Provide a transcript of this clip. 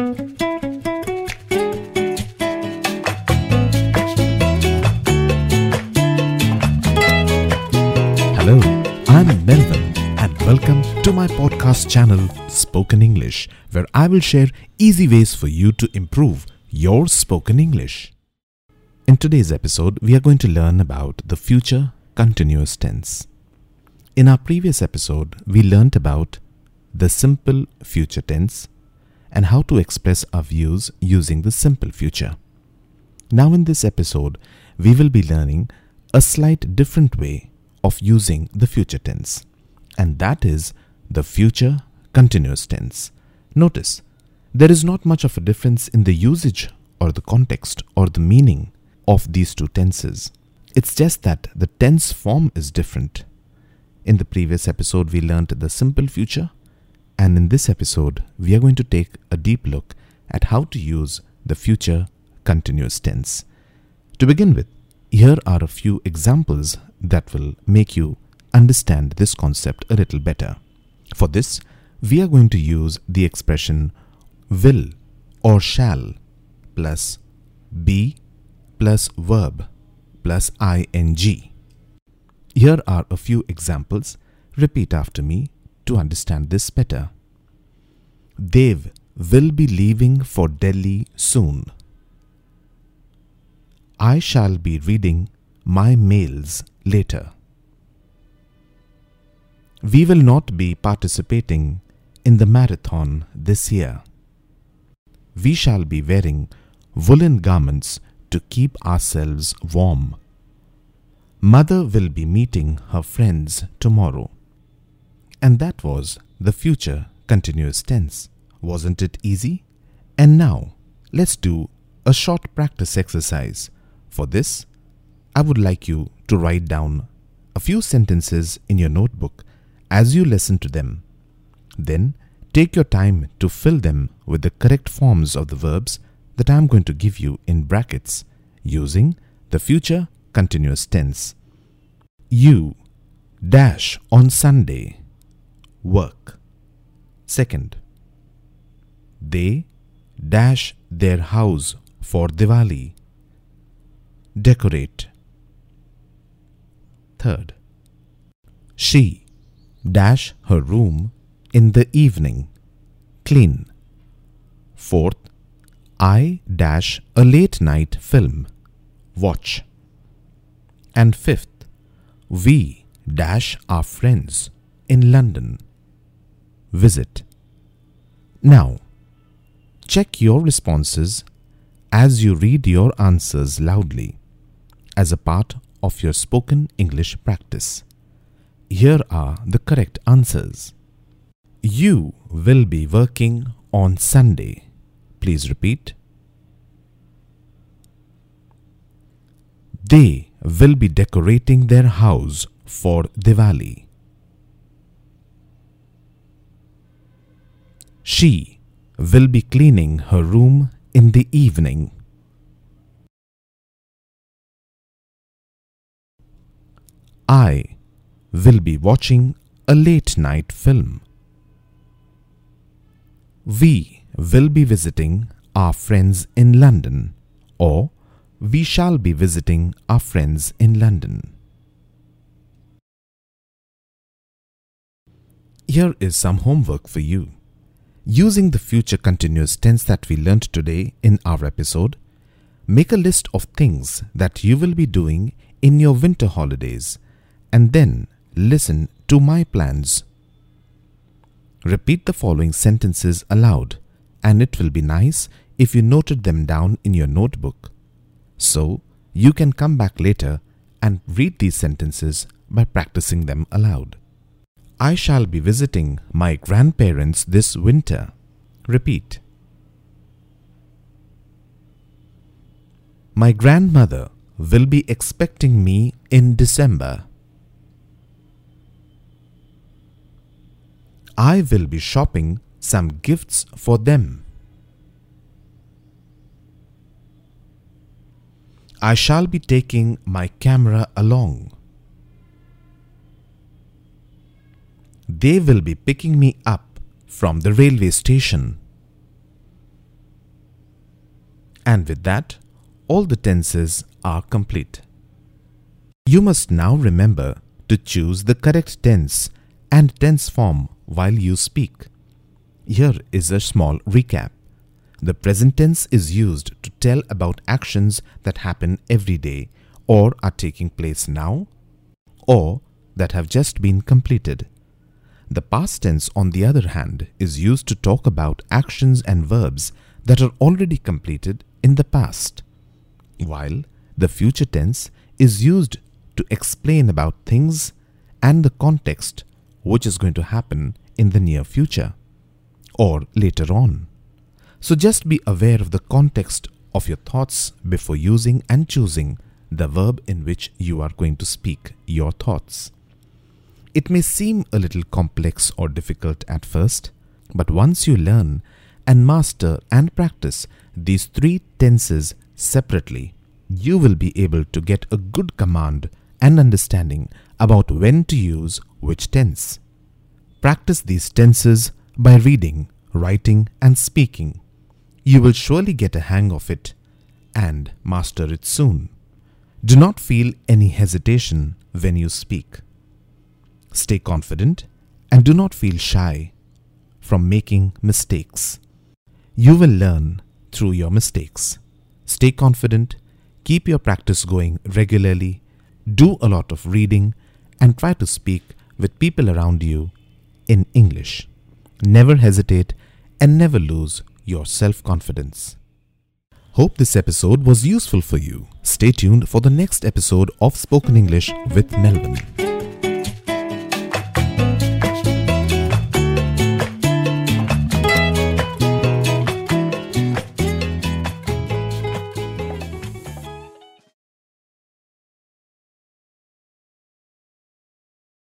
Hello, I'm Melvin, and welcome to my podcast channel Spoken English, where I will share easy ways for you to improve your spoken English. In today's episode, we are going to learn about the future continuous tense. In our previous episode, we learnt about the simple future tense and how to express our views using the simple future. Now, in this episode, we will be learning a slight different way of using the future tense, and that is the future continuous tense. Notice, there is not much of a difference in the usage or the context or the meaning of these two tenses. It's just that the tense form is different. In the previous episode, we learned the simple future, and in this episode, we are going to take a deep look at how to use the future continuous tense. To begin with, here are a few examples that will make you understand this concept a little better. For this, we are going to use the expression will or shall plus be plus verb plus ing. Here are a few examples. Repeat after me to understand this better. Dev will be leaving for Delhi soon. I shall be reading my mails later. We will not be participating in the marathon this year. We shall be wearing woolen garments to keep ourselves warm. Mother will be meeting her friends tomorrow. And that was the future continuous tense. Wasn't it easy? And now, let's do a short practice exercise. For this, I would like you to write down a few sentences in your notebook as you listen to them. Then, take your time to fill them with the correct forms of the verbs that I am going to give you in brackets using the future continuous tense. You dash on Sunday work. Second, they dash their house for Diwali decorate. Third, she dash her room in the evening clean. Fourth, I dash a late night film watch. And fifth, we dash our friends in London visit. Now, check your responses as you read your answers loudly as a part of your spoken English practice. Here are the correct answers. You will be working on Sunday. Please repeat. They will be decorating their house for Diwali. She will be cleaning her room in the evening. I will be watching a late night film. We will be visiting our friends in London, or we shall be visiting our friends in London. Here is some homework for you. Using the future continuous tense that we learned today in our episode, make a list of things that you will be doing in your winter holidays and then listen to my plans. Repeat the following sentences aloud, and it will be nice if you noted them down in your notebook. So, you can come back later and read these sentences by practicing them aloud. I shall be visiting my grandparents this winter. Repeat. My grandmother will be expecting me in December. I will be shopping some gifts for them. I shall be taking my camera along. They will be picking me up from the railway station. And with that, all the tenses are complete. You must now remember to choose the correct tense and tense form while you speak. Here is a small recap. The present tense is used to tell about actions that happen every day or are taking place now or that have just been completed. The past tense, on the other hand, is used to talk about actions and verbs that are already completed in the past, while the future tense is used to explain about things and the context which is going to happen in the near future or later on. So just be aware of the context of your thoughts before using and choosing the verb in which you are going to speak your thoughts. It may seem a little complex or difficult at first, but once you learn and master and practice these three tenses separately, you will be able to get a good command and understanding about when to use which tense. Practice these tenses by reading, writing, and speaking. You will surely get a hang of it and master it soon. Do not feel any hesitation when you speak. Stay confident and do not feel shy from making mistakes. You will learn through your mistakes. Stay confident, keep your practice going regularly, do a lot of reading, and try to speak with people around you in English. Never hesitate and never lose your self confidence. Hope this episode was useful for you. Stay tuned for the next episode of Spoken English with Melvin.